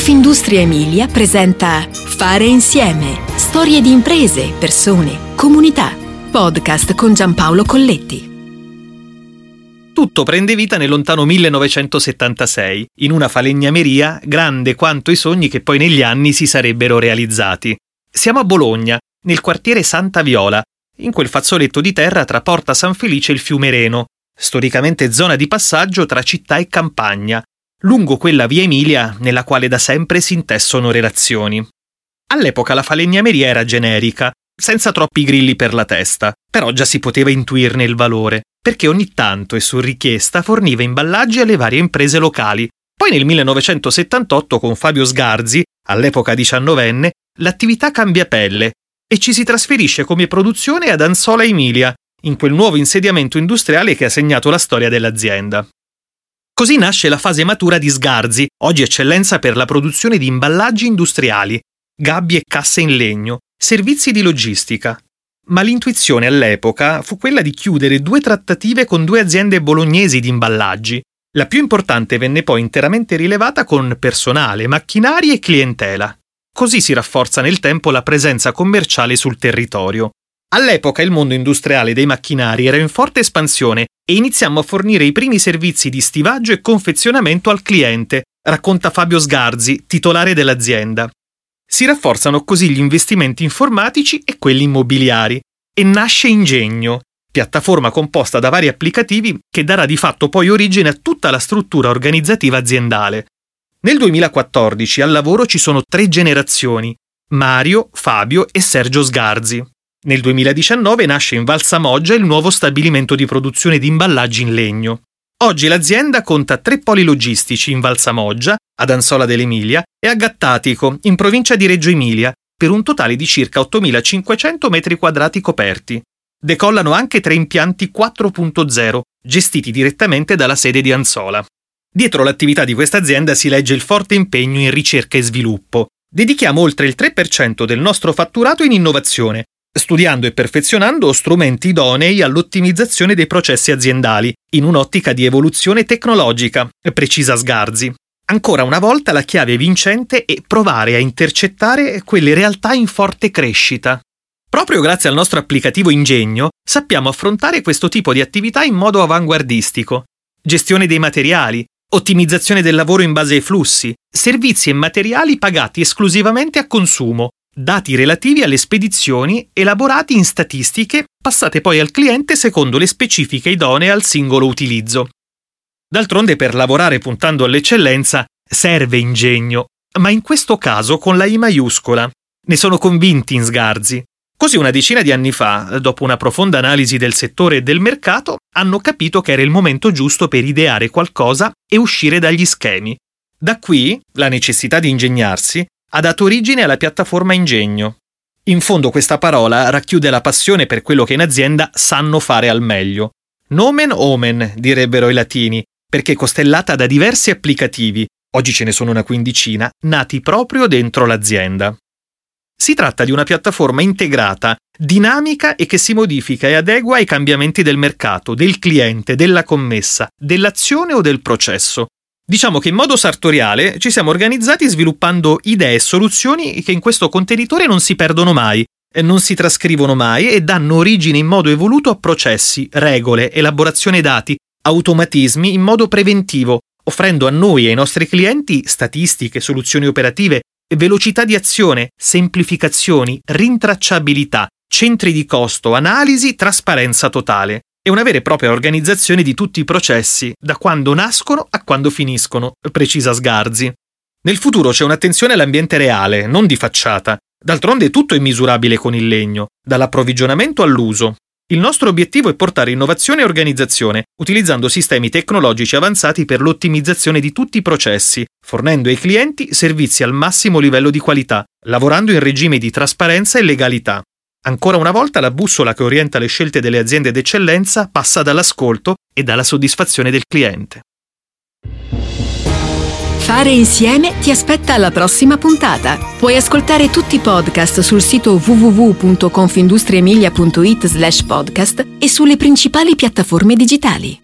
Confindustria Emilia presenta Fare insieme. Storie di imprese, persone, comunità. Podcast con Giampaolo Colletti. Tutto prende vita nel lontano 1976, in una falegnameria grande quanto i sogni che poi negli anni si sarebbero realizzati. Siamo a Bologna, nel quartiere Santa Viola, in quel fazzoletto di terra tra Porta San Felice e il fiume Reno, storicamente zona di passaggio tra città e campagna, lungo quella via Emilia nella quale da sempre si intessono relazioni. All'epoca la falegnameria era generica, senza troppi grilli per la testa, però già si poteva intuirne il valore, perché ogni tanto e su richiesta forniva imballaggi alle varie imprese locali. Poi nel 1978 con Fabio Sgarzi, all'epoca diciannovenne, l'attività cambia pelle e ci si trasferisce come produzione ad Anzola Emilia, in quel nuovo insediamento industriale che ha segnato la storia dell'azienda. Così nasce la fase matura di Sgarzi, oggi eccellenza per la produzione di imballaggi industriali, gabbie e casse in legno, servizi di logistica. Ma l'intuizione all'epoca fu quella di chiudere due trattative con due aziende bolognesi di imballaggi. La più importante venne poi interamente rilevata con personale, macchinari e clientela. Così si rafforza nel tempo la presenza commerciale sul territorio. All'epoca il mondo industriale dei macchinari era in forte espansione e iniziamo a fornire i primi servizi di stivaggio e confezionamento al cliente, racconta Fabio Sgarzi, titolare dell'azienda. Si rafforzano così gli investimenti informatici e quelli immobiliari e nasce Ingegno, piattaforma composta da vari applicativi che darà di fatto poi origine a tutta la struttura organizzativa aziendale. Nel 2014 al lavoro ci sono tre generazioni, Mario, Fabio e Sergio Sgarzi. Nel 2019 nasce in Valsamoggia il nuovo stabilimento di produzione di imballaggi in legno. Oggi l'azienda conta tre poli logistici in Valsamoggia, ad Ansola dell'Emilia e a Gattatico, in provincia di Reggio Emilia, per un totale di circa 8.500 metri quadrati coperti. Decollano anche tre impianti 4.0, gestiti direttamente dalla sede di Ansola. Dietro l'attività di questa azienda si legge il forte impegno in ricerca e sviluppo. Dedichiamo oltre il 3% del nostro fatturato in innovazione, studiando e perfezionando strumenti idonei all'ottimizzazione dei processi aziendali, in un'ottica di evoluzione tecnologica, precisa Sgarzi. Ancora una volta la chiave vincente è provare a intercettare quelle realtà in forte crescita. Proprio grazie al nostro applicativo Ingegno sappiamo affrontare questo tipo di attività in modo avanguardistico. Gestione dei materiali, ottimizzazione del lavoro in base ai flussi, servizi e materiali pagati esclusivamente a consumo, dati relativi alle spedizioni elaborati in statistiche passate poi al cliente secondo le specifiche idonee al singolo utilizzo. D'altronde per lavorare puntando all'eccellenza serve ingegno, ma in questo caso con la I maiuscola. Ne sono convinti in Sgarzi. Così una decina di anni fa, dopo una profonda analisi del settore e del mercato, hanno capito che era il momento giusto per ideare qualcosa e uscire dagli schemi. Da qui la necessità di ingegnarsi ha dato origine alla piattaforma Ingegno. In fondo questa parola racchiude la passione per quello che in azienda sanno fare al meglio. Nomen omen, direbbero i latini, perché costellata da diversi applicativi, oggi ce ne sono una quindicina, nati proprio dentro l'azienda. Si tratta di una piattaforma integrata, dinamica e che si modifica e adegua ai cambiamenti del mercato, del cliente, della commessa, dell'azione o del processo, Diciamo che in modo sartoriale ci siamo organizzati sviluppando idee e soluzioni che in questo contenitore non si perdono mai, non si trascrivono mai e danno origine in modo evoluto a processi, regole, elaborazione dati, automatismi in modo preventivo, offrendo a noi e ai nostri clienti statistiche, soluzioni operative, velocità di azione, semplificazioni, rintracciabilità, centri di costo, analisi, trasparenza totale. È una vera e propria organizzazione di tutti i processi, da quando nascono a quando finiscono, precisa Sgarzi. Nel futuro c'è un'attenzione all'ambiente reale, non di facciata. D'altronde tutto è misurabile con il legno, dall'approvvigionamento all'uso. Il nostro obiettivo è portare innovazione e organizzazione, utilizzando sistemi tecnologici avanzati per l'ottimizzazione di tutti i processi, fornendo ai clienti servizi al massimo livello di qualità, lavorando in regime di trasparenza e legalità. Ancora una volta la bussola che orienta le scelte delle aziende d'eccellenza passa dall'ascolto e dalla soddisfazione del cliente. Fare insieme ti aspetta alla prossima puntata. Puoi ascoltare tutti i podcast sul sito www.confindustriemilia.it slash podcast e sulle principali piattaforme digitali.